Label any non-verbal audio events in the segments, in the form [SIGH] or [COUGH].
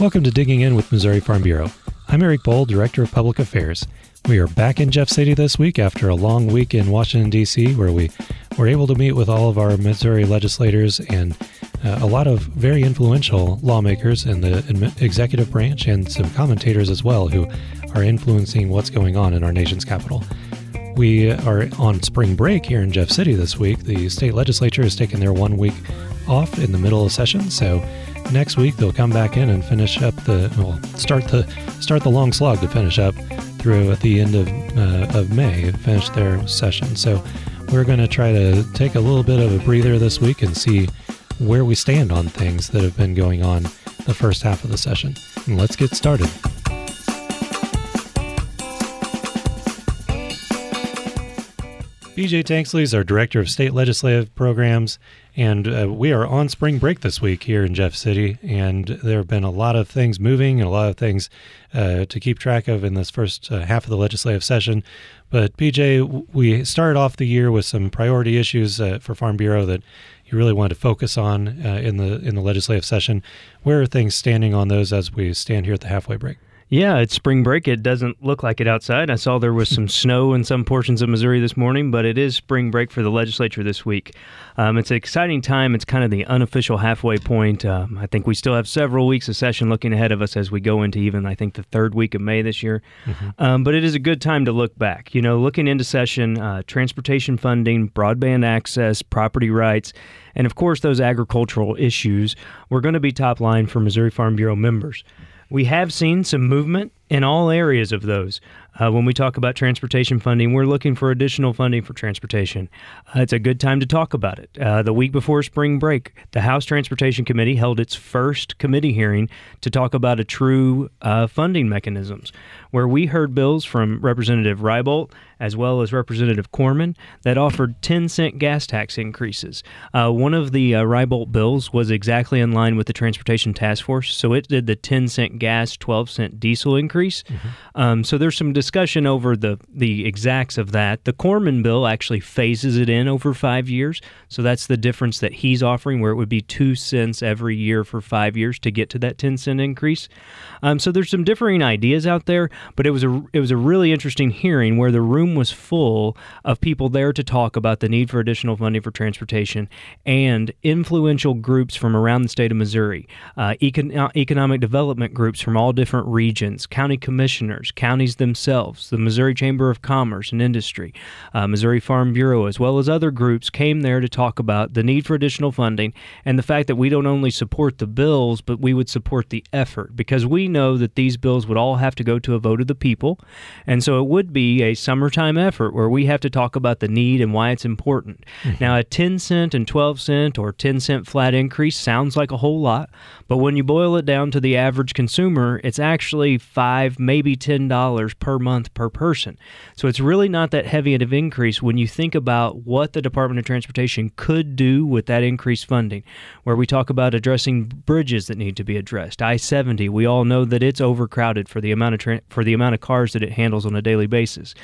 Welcome to Digging In with Missouri Farm Bureau. I'm Eric Bohl, Director of Public Affairs. We are back in Jeff City this week after a long week in Washington, D.C., where we were able to meet with all of our Missouri legislators and uh, a lot of very influential lawmakers in the executive branch and some commentators as well who are influencing what's going on in our nation's capital. We are on spring break here in Jeff City this week. The state legislature has taken their one week off in the middle of session, so next week they'll come back in and finish up the well start the start the long slog to finish up through at the end of uh, of May finish their session. So we're going to try to take a little bit of a breather this week and see where we stand on things that have been going on the first half of the session. And let's get started. BJ Tanksley is our Director of State Legislative Programs, and uh, we are on spring break this week here in Jeff City. And there have been a lot of things moving and a lot of things uh, to keep track of in this first uh, half of the legislative session. But BJ, we started off the year with some priority issues uh, for Farm Bureau that you really wanted to focus on uh, in the in the legislative session. Where are things standing on those as we stand here at the halfway break? Yeah, it's spring break. It doesn't look like it outside. I saw there was some [LAUGHS] snow in some portions of Missouri this morning, but it is spring break for the legislature this week. Um, it's an exciting time. It's kind of the unofficial halfway point. Um, I think we still have several weeks of session looking ahead of us as we go into even, I think, the third week of May this year. Mm-hmm. Um, but it is a good time to look back. You know, looking into session, uh, transportation funding, broadband access, property rights, and of course, those agricultural issues were going to be top line for Missouri Farm Bureau members. We have seen some movement in all areas of those. Uh, when we talk about transportation funding, we're looking for additional funding for transportation. Uh, it's a good time to talk about it. Uh, the week before spring break, the House Transportation Committee held its first committee hearing to talk about a true uh, funding mechanisms, where we heard bills from Representative Reiboldt as well as Representative Corman that offered 10 cent gas tax increases. Uh, one of the uh, Reiboldt bills was exactly in line with the Transportation Task Force, so it did the 10 cent gas, 12 cent diesel increase. Mm-hmm. Um, so there's some discussion over the, the exacts of that. The Corman bill actually phases it in over five years, so that's the difference that he's offering, where it would be two cents every year for five years to get to that 10 cent increase. Um, so there's some differing ideas out there, but it was a it was a really interesting hearing where the room was full of people there to talk about the need for additional funding for transportation and influential groups from around the state of Missouri, uh, econ- economic development groups from all different regions, county commissioners, counties themselves, the Missouri Chamber of Commerce and Industry, uh, Missouri Farm Bureau, as well as other groups came there to talk about the need for additional funding and the fact that we don't only support the bills, but we would support the effort because we know that these bills would all have to go to a vote of the people. And so it would be a summertime effort where we have to talk about the need and why it's important. Mm-hmm. Now, a 10 cent and 12 cent or 10 cent flat increase sounds like a whole lot, but when you boil it down to the average consumer, it's actually 5 maybe $10 per month per person. So it's really not that heavy of an increase when you think about what the Department of Transportation could do with that increased funding, where we talk about addressing bridges that need to be addressed. I-70, we all know that it's overcrowded for the amount of tra- for the amount of cars that it handles on a daily basis.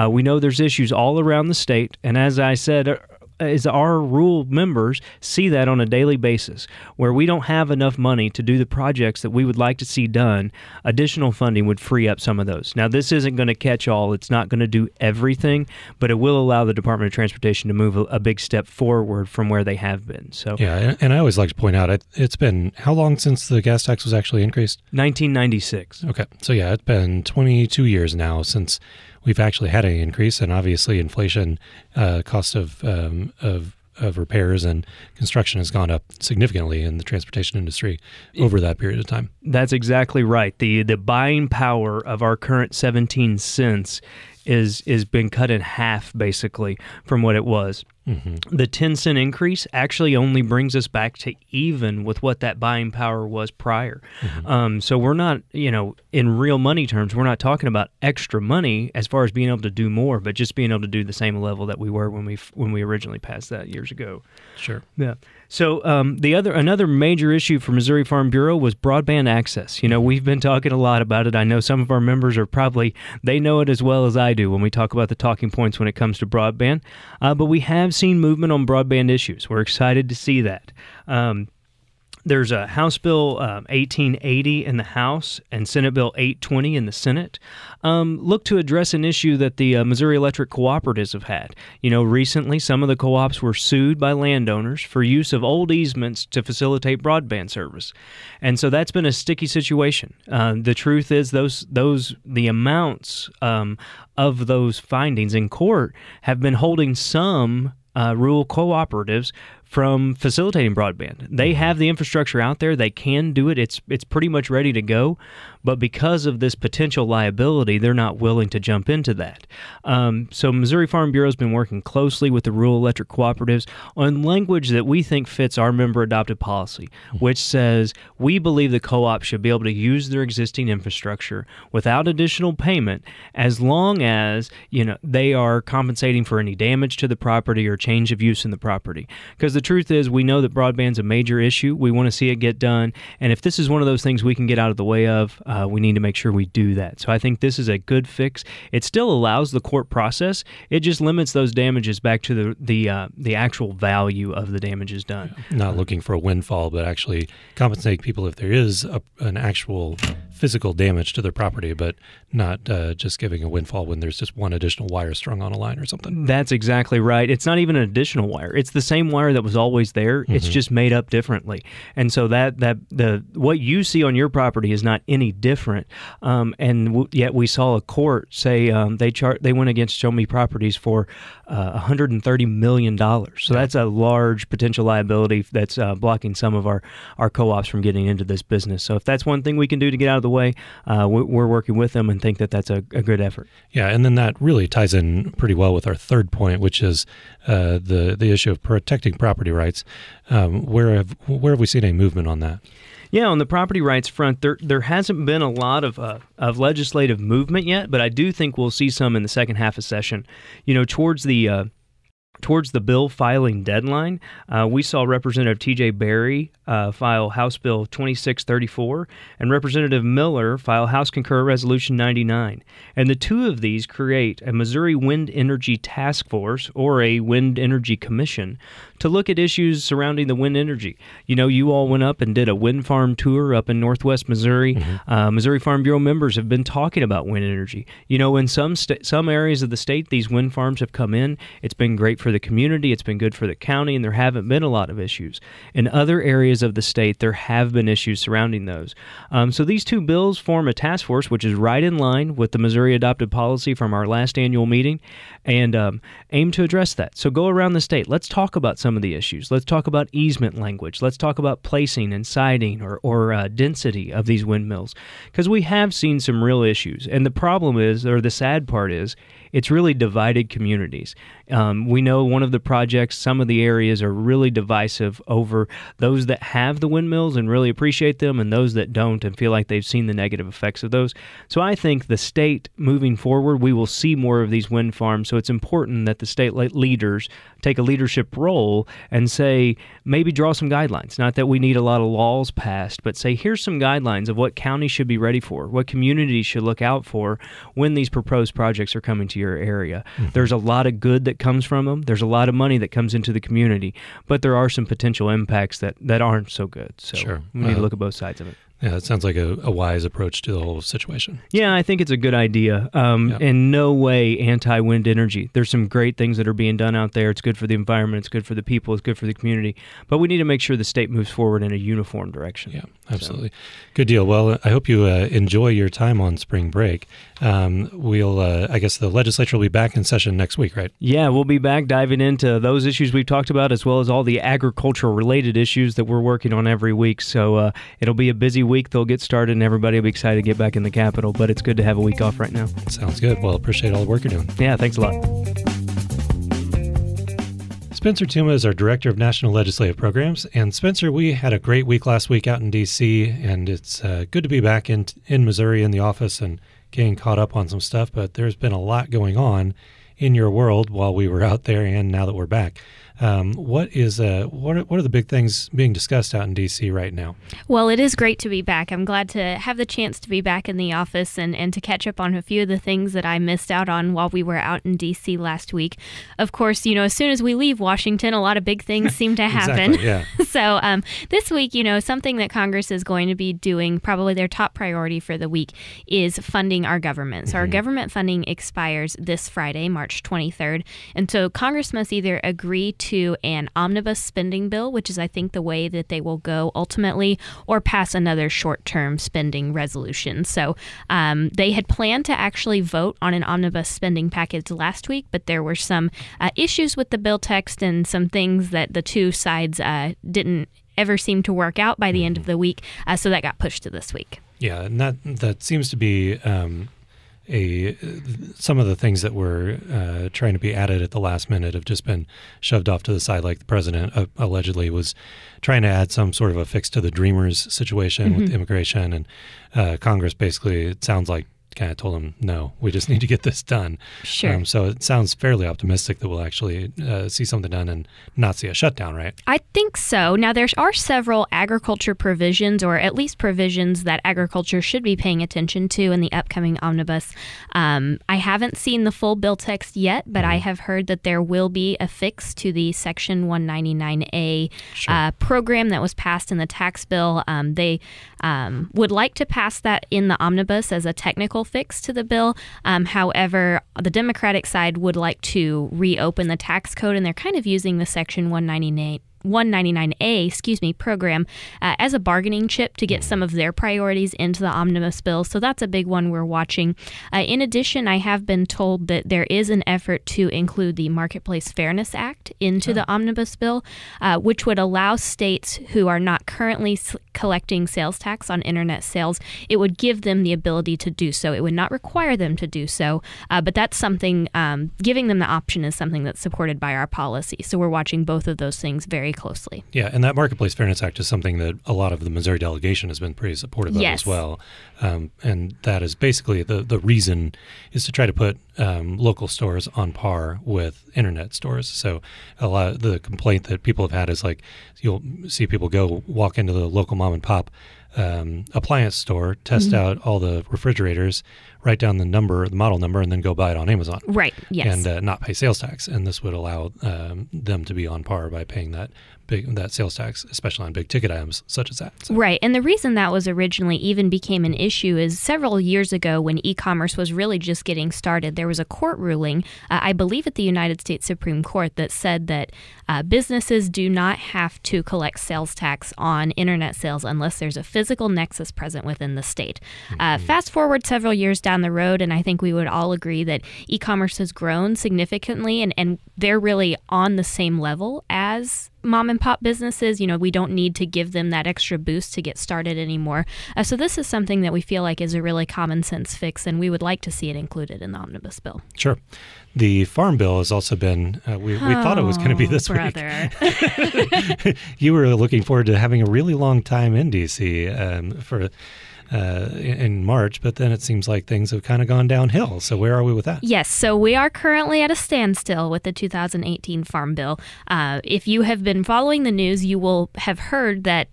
Uh, we know there's issues all around the state, and as I said is our rural members see that on a daily basis where we don't have enough money to do the projects that we would like to see done additional funding would free up some of those. Now this isn't going to catch all. It's not going to do everything but it will allow the department of transportation to move a, a big step forward from where they have been. So yeah and i always like to point out it, it's been how long since the gas tax was actually increased? 1996 okay so yeah it's been 22 years now since we've actually had an increase, and obviously inflation, uh, cost of um, of of repairs and construction has gone up significantly in the transportation industry over that period of time. That's exactly right. The the buying power of our current 17 cents is is been cut in half basically from what it was. Mm-hmm. The 10 cent increase actually only brings us back to even with what that buying power was prior. Mm-hmm. Um, so we're not, you know, in real money terms, we're not talking about extra money as far as being able to do more, but just being able to do the same level that we were when we when we originally passed that years ago. Sure. Yeah. So um, the other another major issue for Missouri Farm Bureau was broadband access. You know, we've been talking a lot about it. I know some of our members are probably they know it as well as I do when we talk about the talking points when it comes to broadband. Uh, but we have seen movement on broadband issues. We're excited to see that. Um, there's a House Bill um, 1880 in the House and Senate Bill 820 in the Senate. Um, look to address an issue that the uh, Missouri Electric Cooperatives have had. You know, recently some of the co ops were sued by landowners for use of old easements to facilitate broadband service. And so that's been a sticky situation. Uh, the truth is, those, those the amounts um, of those findings in court have been holding some uh, rural cooperatives from facilitating broadband. They mm-hmm. have the infrastructure out there; they can do it. It's it's pretty much ready to go, but because of this potential liability, they're not willing to jump into that. Um, so Missouri Farm Bureau has been working closely with the rural electric cooperatives on language that we think fits our member adopted policy, mm-hmm. which says we believe the co-op should be able to use their existing infrastructure without additional payment, as long as you know they are compensating for any damage to the property or change of use in the property, because the truth is, we know that broadband's a major issue. We want to see it get done. And if this is one of those things we can get out of the way of, uh, we need to make sure we do that. So I think this is a good fix. It still allows the court process. It just limits those damages back to the the uh, the actual value of the damages done. Not looking for a windfall, but actually compensating people if there is a, an actual physical damage to their property, but not uh, just giving a windfall when there's just one additional wire strung on a line or something. That's exactly right. It's not even an additional wire. It's the same wire that was always there. Mm-hmm. It's just made up differently. And so that that the what you see on your property is not any different. Um, and w- yet we saw a court say um, they chart they went against Show Me Properties for uh, 130 million dollars. So that's a large potential liability that's uh, blocking some of our our co-ops from getting into this business. So if that's one thing we can do to get out of the way, uh, we're working with them and think that that's a, a, good effort. Yeah, and then that really ties in pretty well with our third point, which is uh, the the issue of protecting property rights. Um, where have where have we seen any movement on that? Yeah, on the property rights front, there there hasn't been a lot of uh, of legislative movement yet, but I do think we'll see some in the second half of session. You know, towards the uh, towards the bill filing deadline, uh, we saw Representative T.J. Berry uh, file House Bill 2634 and Representative Miller file House Concurrent Resolution 99. And the two of these create a Missouri Wind Energy Task Force or a Wind Energy Commission to look at issues surrounding the wind energy. You know, you all went up and did a wind farm tour up in northwest Missouri. Mm-hmm. Uh, Missouri Farm Bureau members have been talking about wind energy. You know, in some sta- some areas of the state, these wind farms have come in. It's been great for the community. It's been good for the county, and there haven't been a lot of issues. In other areas of the state, there have been issues surrounding those. Um, so these two bills form a task force, which is right in line with the Missouri adopted policy from our last annual meeting, and um, aim to address that. So go around the state. Let's talk about some of the issues. Let's talk about easement language. Let's talk about placing and siding or, or uh, density of these windmills, because we have seen some real issues. And the problem is, or the sad part is, it's really divided communities. Um, we know one of the projects, some of the areas are really divisive over those that have the windmills and really appreciate them, and those that don't and feel like they've seen the negative effects of those. So I think the state moving forward, we will see more of these wind farms. So it's important that the state leaders take a leadership role and say, maybe draw some guidelines. Not that we need a lot of laws passed, but say, here's some guidelines of what counties should be ready for, what communities should look out for when these proposed projects are coming to your area. Mm-hmm. There's a lot of good that comes from them. There's a lot of money that comes into the community, but there are some potential impacts that, that aren't so good. So sure. we need uh, to look at both sides of it. Yeah, it sounds like a, a, wise approach to the whole situation. Yeah, I think it's a good idea. Um, yeah. In no way anti wind energy. There's some great things that are being done out there. It's good for the environment, it's good for the people, it's good for the community. But we need to make sure the state moves forward in a uniform direction. Yeah, absolutely. So. Good deal. Well, I hope you uh, enjoy your time on spring break. Um, we'll, uh, I guess the legislature will be back in session next week, right? Yeah, we'll be back diving into those issues we've talked about as well as all the agricultural related issues that we're working on every week. So uh, it'll be a busy week. They'll get started and everybody will be excited to get back in the Capitol. But it's good to have a week off right now. Sounds good. Well, appreciate all the work you're doing. Yeah, thanks a lot. Spencer Tuma is our Director of National Legislative Programs. And Spencer, we had a great week last week out in D.C., and it's uh, good to be back in, in Missouri in the office and getting caught up on some stuff. But there's been a lot going on in your world while we were out there and now that we're back. Um, what is uh, what are, what are the big things being discussed out in D.C. right now? Well, it is great to be back. I'm glad to have the chance to be back in the office and, and to catch up on a few of the things that I missed out on while we were out in D.C. last week. Of course, you know, as soon as we leave Washington, a lot of big things [LAUGHS] seem to happen. exactly, yeah. [LAUGHS] so um, this week, you know, something that Congress is going to be doing, probably their top priority for the week, is funding our government. So mm-hmm. our government funding expires this Friday, March 23rd, and so Congress must either agree to an omnibus spending bill, which is, I think, the way that they will go ultimately, or pass another short-term spending resolution. So um, they had planned to actually vote on an omnibus spending package last week, but there were some uh, issues with the bill text and some things that the two sides uh, didn't ever seem to work out by the end of the week. Uh, so that got pushed to this week. Yeah, and that that seems to be um, a some of the things that were uh, trying to be added at the last minute have just been shoved off to the side. Like the president uh, allegedly was trying to add some sort of a fix to the Dreamers situation mm-hmm. with immigration, and uh, Congress basically it sounds like kind of told him, no, we just need to get this done. Sure. Um, so it sounds fairly optimistic that we'll actually uh, see something done and not see a shutdown, right? I think so. Now, there are several agriculture provisions, or at least provisions that agriculture should be paying attention to in the upcoming omnibus. Um, I haven't seen the full bill text yet, but mm-hmm. I have heard that there will be a fix to the Section 199A sure. uh, program that was passed in the tax bill. Um, they um, would like to pass that in the omnibus as a technical fix to the bill. Um, however, the Democratic side would like to reopen the tax code, and they're kind of using the Section 198 199A, excuse me, program uh, as a bargaining chip to get some of their priorities into the omnibus bill. So that's a big one we're watching. Uh, in addition, I have been told that there is an effort to include the Marketplace Fairness Act into oh. the omnibus bill, uh, which would allow states who are not currently collecting sales tax on internet sales, it would give them the ability to do so. It would not require them to do so, uh, but that's something, um, giving them the option is something that's supported by our policy. So we're watching both of those things very closely. Yeah, and that Marketplace Fairness Act is something that a lot of the Missouri delegation has been pretty supportive yes. of as well. Um, and that is basically the, the reason is to try to put um, local stores on par with internet stores. So a lot of the complaint that people have had is like you'll see people go walk into the local mom and pop um, appliance store, test mm-hmm. out all the refrigerators, write down the number, the model number, and then go buy it on Amazon. Right. Yes. And uh, not pay sales tax, and this would allow um, them to be on par by paying that big that sales tax, especially on big ticket items such as that. So. Right. And the reason that was originally even became an issue is several years ago when e-commerce was really just getting started, there was a court ruling, uh, I believe at the United States Supreme Court, that said that uh, businesses do not have to collect sales tax on internet sales unless there's a physical nexus present within the state. Uh, mm-hmm. fast forward several years down the road, and I think we would all agree that e-commerce has grown significantly, and, and they're really on the same level as mom and pop businesses, you know, we don't need to give them that extra boost to get started anymore. Uh, so this is something that we feel like is a really common sense fix, and we would like to see it included in the omnibus bill. Sure. The farm bill has also been, uh, we, we oh, thought it was going to be this brother. week. [LAUGHS] you were looking forward to having a really long time in D.C. Um, for uh, in March, but then it seems like things have kind of gone downhill. So where are we with that? Yes, so we are currently at a standstill with the 2018 Farm Bill. Uh, if you have been following the news, you will have heard that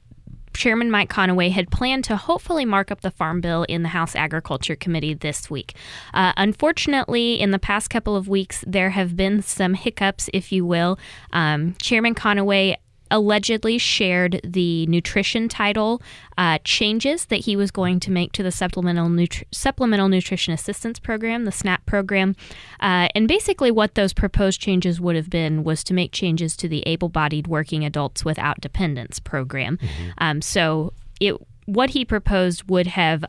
Chairman Mike Conaway had planned to hopefully mark up the Farm Bill in the House Agriculture Committee this week. Uh, unfortunately, in the past couple of weeks, there have been some hiccups, if you will. Um, Chairman Conaway allegedly shared the nutrition title uh, changes that he was going to make to the supplemental nutri- supplemental nutrition assistance program, the SNAP program, uh, and basically what those proposed changes would have been was to make changes to the able-bodied working adults without dependents program. Mm-hmm. Um, so it what he proposed would have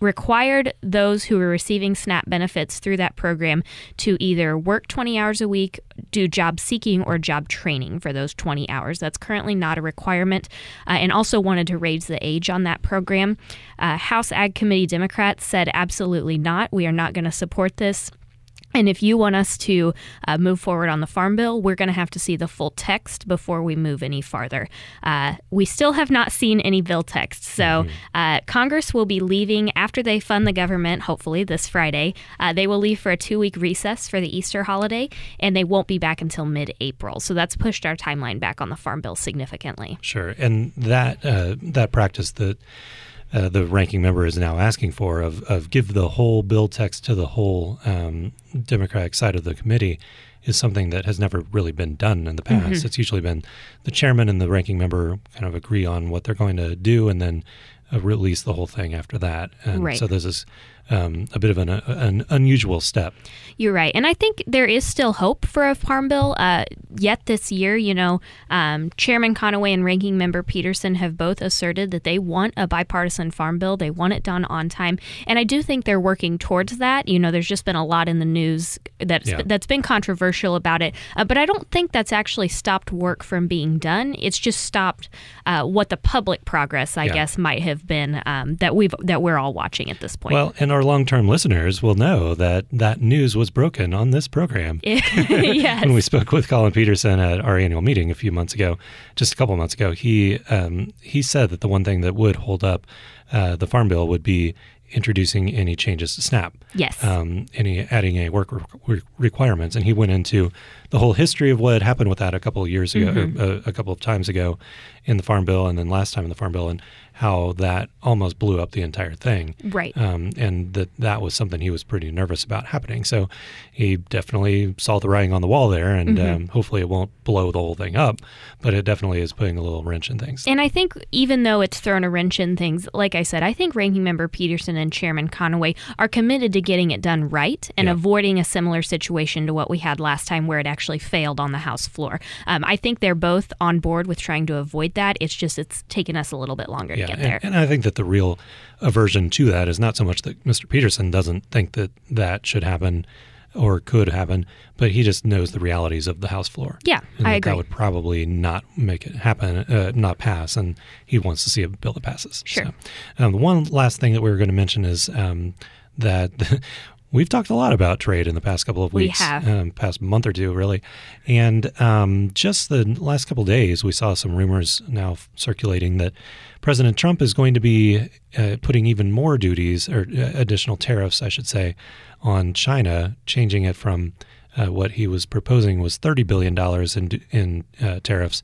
required those who were receiving SNAP benefits through that program to either work 20 hours a week, do job seeking, or job training for those 20 hours. That's currently not a requirement, uh, and also wanted to raise the age on that program. Uh, House Ag Committee Democrats said absolutely not. We are not going to support this. And if you want us to uh, move forward on the Farm Bill, we're going to have to see the full text before we move any farther. Uh, we still have not seen any bill text. So mm-hmm. uh, Congress will be leaving after they fund the government, hopefully this Friday. Uh, they will leave for a two week recess for the Easter holiday, and they won't be back until mid April. So that's pushed our timeline back on the Farm Bill significantly. Sure. And that, uh, that practice that uh, the ranking member is now asking for of, of give the whole bill text to the whole um, Democratic side of the committee is something that has never really been done in the past. Mm-hmm. It's usually been the chairman and the ranking member kind of agree on what they're going to do and then uh, release the whole thing after that. And right. so there's this um, a bit of an, uh, an, unusual step. You're right. And I think there is still hope for a farm bill. Uh, yet this year, you know, um, Chairman Conaway and Ranking Member Peterson have both asserted that they want a bipartisan farm bill. They want it done on time. And I do think they're working towards that. You know, there's just been a lot in the news that's, yeah. that's been controversial about it. Uh, but I don't think that's actually stopped work from being done. It's just stopped uh, what the public progress, I yeah. guess, might have been um, that we've that we're all watching at this point. Well, and our long-term listeners will know that that news was broken on this program. [LAUGHS] yes. when we spoke with Collin Peterson at our annual meeting a few months ago, just a couple months ago, he um, he said that the one thing that would hold up uh, the farm bill would be introducing any changes to SNAP. Yes. Um, any adding a work re- requirements, and he went into the whole history of what had happened with that a couple of years ago, mm-hmm. a, a, couple of times ago, in the Farm Bill, and then last time in the Farm Bill, and how that almost blew up the entire thing. Right. Um, and that that was something he was pretty nervous about happening. So he definitely saw the writing on the wall there, and mm-hmm. um, hopefully it won't blow the whole thing up, but it definitely is putting a little wrench in things. And I think even though it's thrown a wrench in things, like I said, I think Ranking Member Peterson and Chairman Conaway are committed to getting it done right and yeah. avoiding a similar situation to what we had last time where it actually failed on the House floor. Um, I think they're both on board with trying to avoid that. It's just it's taken us a little bit longer yeah, get there. And, and I think that the real aversion to that is not so much that Mr. Peterson doesn't think that that should happen or could happen, but he just knows the realities of the House floor. Yeah, and I that agree. That would probably not make it happen, uh, not pass, and he wants to see a bill that passes. Sure. So, um, the one last thing that we were going to mention is um, that [LAUGHS] We've talked a lot about trade in the past couple of weeks. We have. Um, past month or two, really. And um, just the last couple of days, we saw some rumors now circulating that President Trump is going to be uh, putting even more duties, or uh, additional tariffs, I should say, on China, changing it from uh, what he was proposing was $30 billion in, in uh, tariffs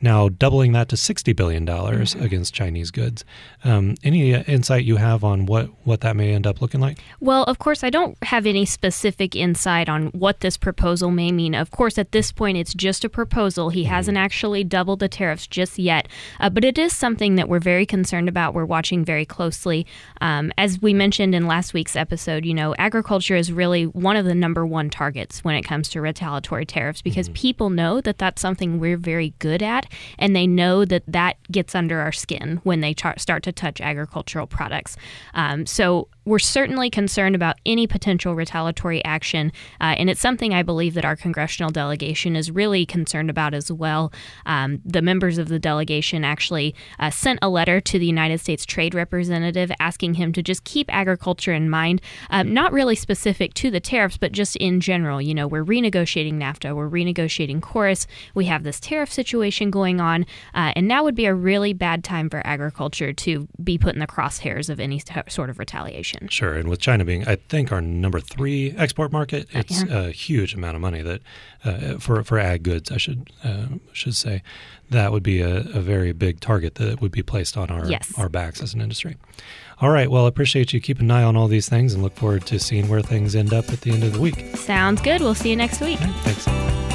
now doubling that to $60 billion mm-hmm. against Chinese goods. Um, any uh, insight you have on what, what that may end up looking like? Well, of course, I don't have any specific insight on what this proposal may mean. Of course, at this point, it's just a proposal. He mm-hmm. hasn't actually doubled the tariffs just yet, uh, but it is something that we're very concerned about. We're watching very closely. Um, as we mentioned in last week's episode, you know, agriculture is really one of the number one targets when it comes to retaliatory tariffs because mm-hmm. people know that that's something we're very good at and they know that that gets under our skin when they tar- start to touch agricultural products. Um, so we're certainly concerned about any potential retaliatory action, uh, and it's something I believe that our congressional delegation is really concerned about as well. Um, the members of the delegation actually uh, sent a letter to the United States Trade Representative asking him to just keep agriculture in mind, um, not really specific to the tariffs, but just in general. You know, we're renegotiating NAFTA, we're renegotiating KORUS, we have this tariff situation going on, uh, and now would be a really bad time for agriculture to be put in the crosshairs of any sort of retaliation. Sure, and with China being, I think, our number three export market, it's yeah. a huge amount of money that uh, for for ag goods, I should uh, should say, that would be a, a, very big target that would be placed on our yes. our backs as an industry. All right, well, I appreciate you keeping an eye on all these things, and look forward to seeing where things end up at the end of the week. Sounds good. We'll see you next week. Right, thanks.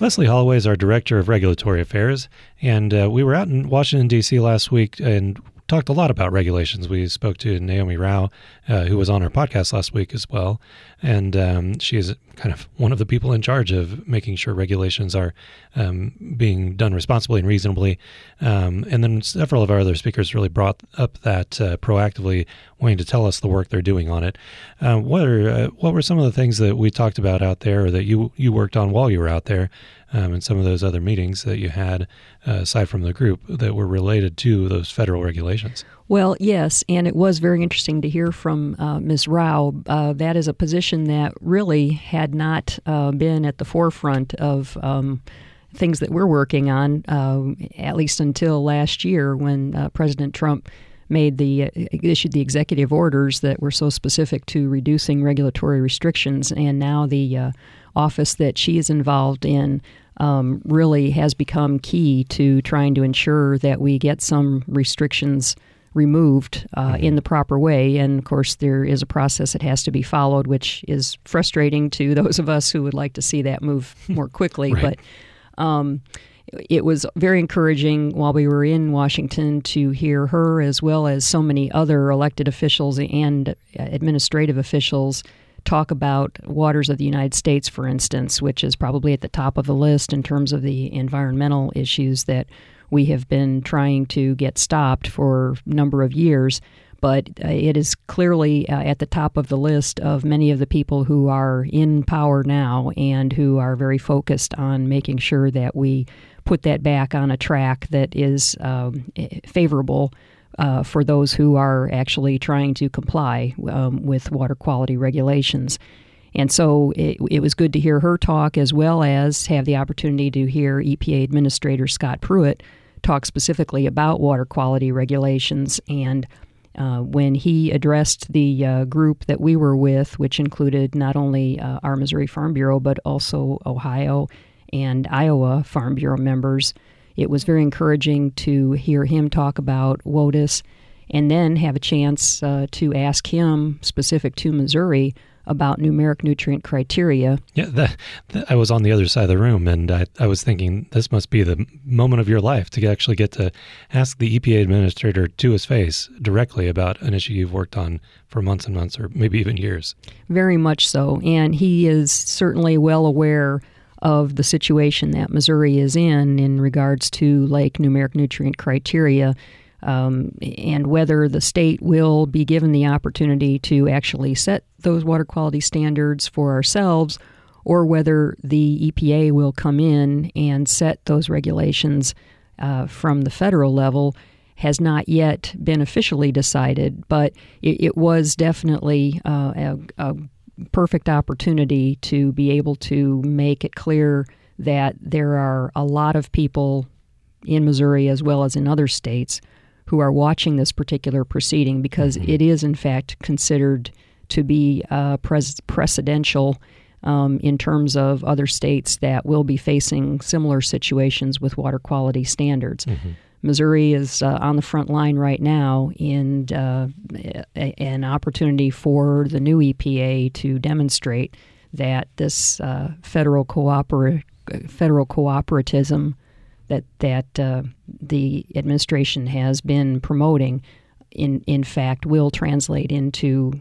Leslie Holloway is our Director of Regulatory Affairs, and uh, we were out in Washington, D.C. last week and talked a lot about regulations. We spoke to Neomi Rao, uh, who was on our podcast last week as well, and um, she is kind of one of the people in charge of making sure regulations are um, being done responsibly and reasonably. Um, and then several of our other speakers really brought up that uh, proactively wanting to tell us the work they're doing on it. Uh, what are uh, what were some of the things that we talked about out there, or that you you worked on while you were out there? um, and some of those other meetings that you had uh, aside from the group that were related to those federal regulations? Well, yes, and it was very interesting to hear from uh, Ms. Rao. Uh, that is a position that really had not uh, been at the forefront of um, things that we're working on, uh, at least until last year when uh, President Trump made the uh, issued the executive orders that were so specific to reducing regulatory restrictions, and now the office that she is involved in um, really has become key to trying to ensure that we get some restrictions removed uh, mm-hmm. in the proper way. And of course, there is a process that has to be followed, which is frustrating to [LAUGHS] those of us who would like to see that move more quickly. [LAUGHS] right. But um, it was very encouraging while we were in Washington to hear her, as well as so many other elected officials and administrative officials, talk about waters of the United States, for instance, which is probably at the top of the list in terms of the environmental issues that we have been trying to get stopped for a number of years. But uh, it is clearly uh, at the top of the list of many of the people who are in power now and who are very focused on making sure that we put that back on a track that is um, favorable uh, for those who are actually trying to comply um, with water quality regulations. And so it, it, was good to hear her talk as well as have the opportunity to hear EPA Administrator Scott Pruitt talk specifically about water quality regulations. And uh, when he addressed the uh, group that we were with, which included not only uh, our Missouri Farm Bureau, but also Ohio and Iowa Farm Bureau members, it was very encouraging to hear him talk about WOTUS and then have a chance uh, to ask him, specific to Missouri, about numeric nutrient criteria. Yeah, that, that, I was on the other side of the room, and I, I was thinking this must be the moment of your life to actually get to ask the EPA administrator to his face directly about an issue you've worked on for months and months, or maybe even years. Very much so, and he is certainly well aware of the situation that Missouri is in in regards to lake numeric nutrient criteria um, and whether the state will be given the opportunity to actually set those water quality standards for ourselves or whether the EPA will come in and set those regulations uh, from the federal level has not yet been officially decided, but it, it was definitely uh, a, a perfect opportunity to be able to make it clear that there are a lot of people in Missouri as well as in other states who are watching this particular proceeding because mm-hmm. it is, in fact, considered to be uh, pres- precedential um, in terms of other states that will be facing similar situations with water quality standards. Mm-hmm. Missouri is uh, on the front line right now in uh, a, an opportunity for the new EPA to demonstrate that this uh, federal cooper- federal cooperatism that that uh, the administration has been promoting, in in fact, will translate into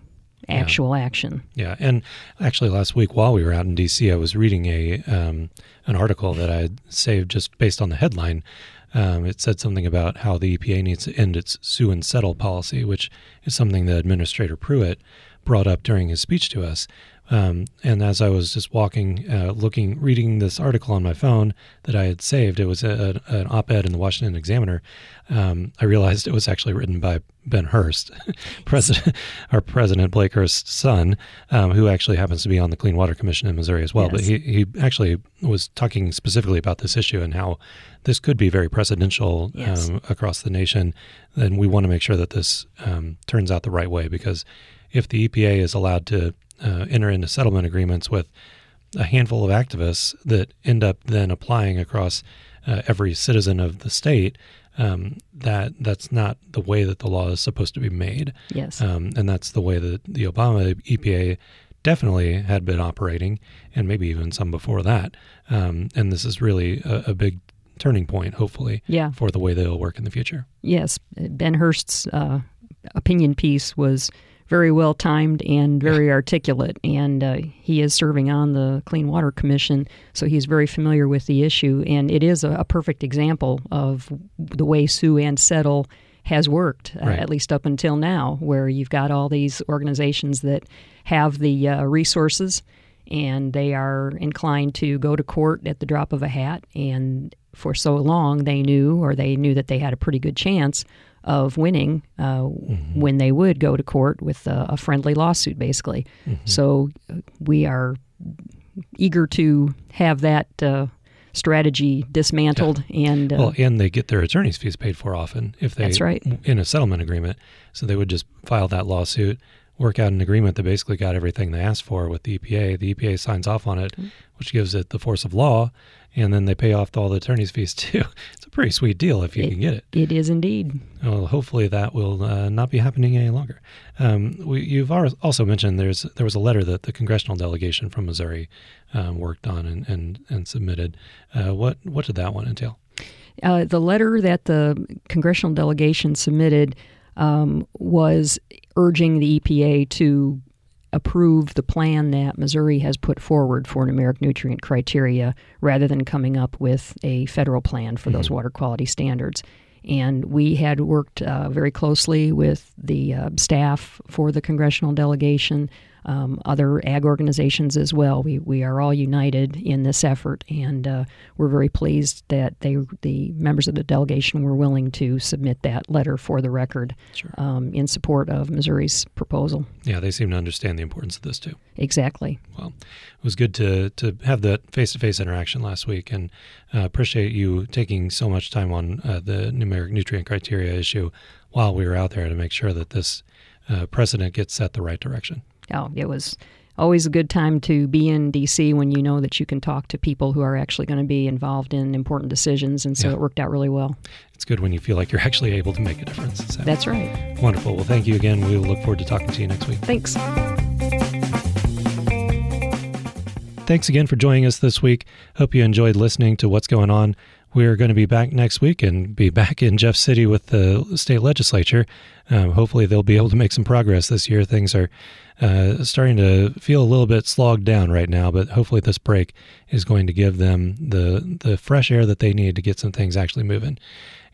actual yeah. action. Yeah, and actually, last week while we were out in D.C., I was reading a um, an article that I had saved just based on the headline. Um, it said something about how the EPA needs to end its sue and settle policy, which is something that Administrator Pruitt brought up during his speech to us. Um, and as I was just walking, uh, looking, reading this article on my phone that I had saved, it was a, a, an op ed in the Washington Examiner. Um, I realized it was actually written by Ben Hurst, [LAUGHS] president, [LAUGHS] our President Blake Hurst's son, um, who actually happens to be on the Clean Water Commission in Missouri as well. Yes. But he, he actually was talking specifically about this issue and how this could be very precedential yes. Um, across the nation. And we want to make sure that this um, turns out the right way because if the EPA is allowed to uh, enter into settlement agreements with a handful of activists that end up then applying across uh, every citizen of the state. Um, that that's not the way that the law is supposed to be made. Yes, um, and that's the way that the Obama EPA definitely had been operating, and maybe even some before that. Um, and this is really a, a, big turning point, hopefully, yeah. for the way they'll work in the future. Yes, Ben Hurst's uh, opinion piece was very well timed and very articulate. And uh, he is serving on the Clean Water Commission, so he's very familiar with the issue. And it is a, a perfect example of the way Sue and Settle has worked, uh, at least up until now, where you've got all these organizations that have the uh, resources and they are inclined to go to court at the drop of a hat. And for so long, they knew, or they knew that they had a pretty good chance of winning uh, mm-hmm. when they would go to court with a, a friendly lawsuit, basically. Mm-hmm. So uh, we are eager to have that uh, strategy dismantled yeah. and uh, well and they get their attorney's fees paid for often if they that's right in a settlement agreement so they would just file that lawsuit work out an agreement that basically got everything they asked for with the EPA. The EPA signs off on it, mm-hmm. which gives it the force of law, and then they pay off all the attorney's fees [LAUGHS] too. It's a pretty sweet deal if you it, can get it. It is indeed. Well, hopefully that will uh, not be happening any longer. Um, we, you've also mentioned there's there was a letter that the congressional delegation from Missouri um, worked on and and, and submitted. Uh, what what did that one entail? Uh, the letter that the congressional delegation submitted um, was urging the EPA to approve the plan that Missouri has put forward for numeric nutrient criteria rather than coming up with a federal plan for mm-hmm. those water quality standards. And we had worked uh, very closely with the uh, staff for the congressional delegation um, other ag organizations as well. We, we are all united in this effort, and uh, we're very pleased that they the members of the delegation were willing to submit that letter for the record sure. um, in support of Missouri's proposal. Yeah, they seem to understand the importance of this too. Exactly. Well, it was good to to have that face to face interaction last week, and uh, appreciate you taking so much time on uh, the numeric nutrient criteria issue while we were out there to make sure that this uh, precedent gets set the right direction oh, it was always a good time to be in DC when you know that you can talk to people who are actually going to be involved in important decisions. And so yeah. it worked out really well. It's good when you feel like you're actually able to make a difference. So. That's right. Wonderful. Well, thank you again. We look forward to talking to you next week. Thanks. Thanks again for joining us this week. Hope you enjoyed listening to what's going on we're going to be back next week and be back in Jeff City with the state legislature. Um, hopefully, they'll be able to make some progress this year. Things are uh, starting to feel a little bit slogged down right now, but hopefully, this break is going to give them the the fresh air that they need to get some things actually moving.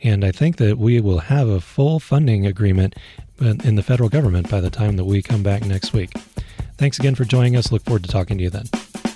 And I think that we will have a full funding agreement in the federal government by the time that we come back next week. Thanks again for joining us. Look forward to talking to you then.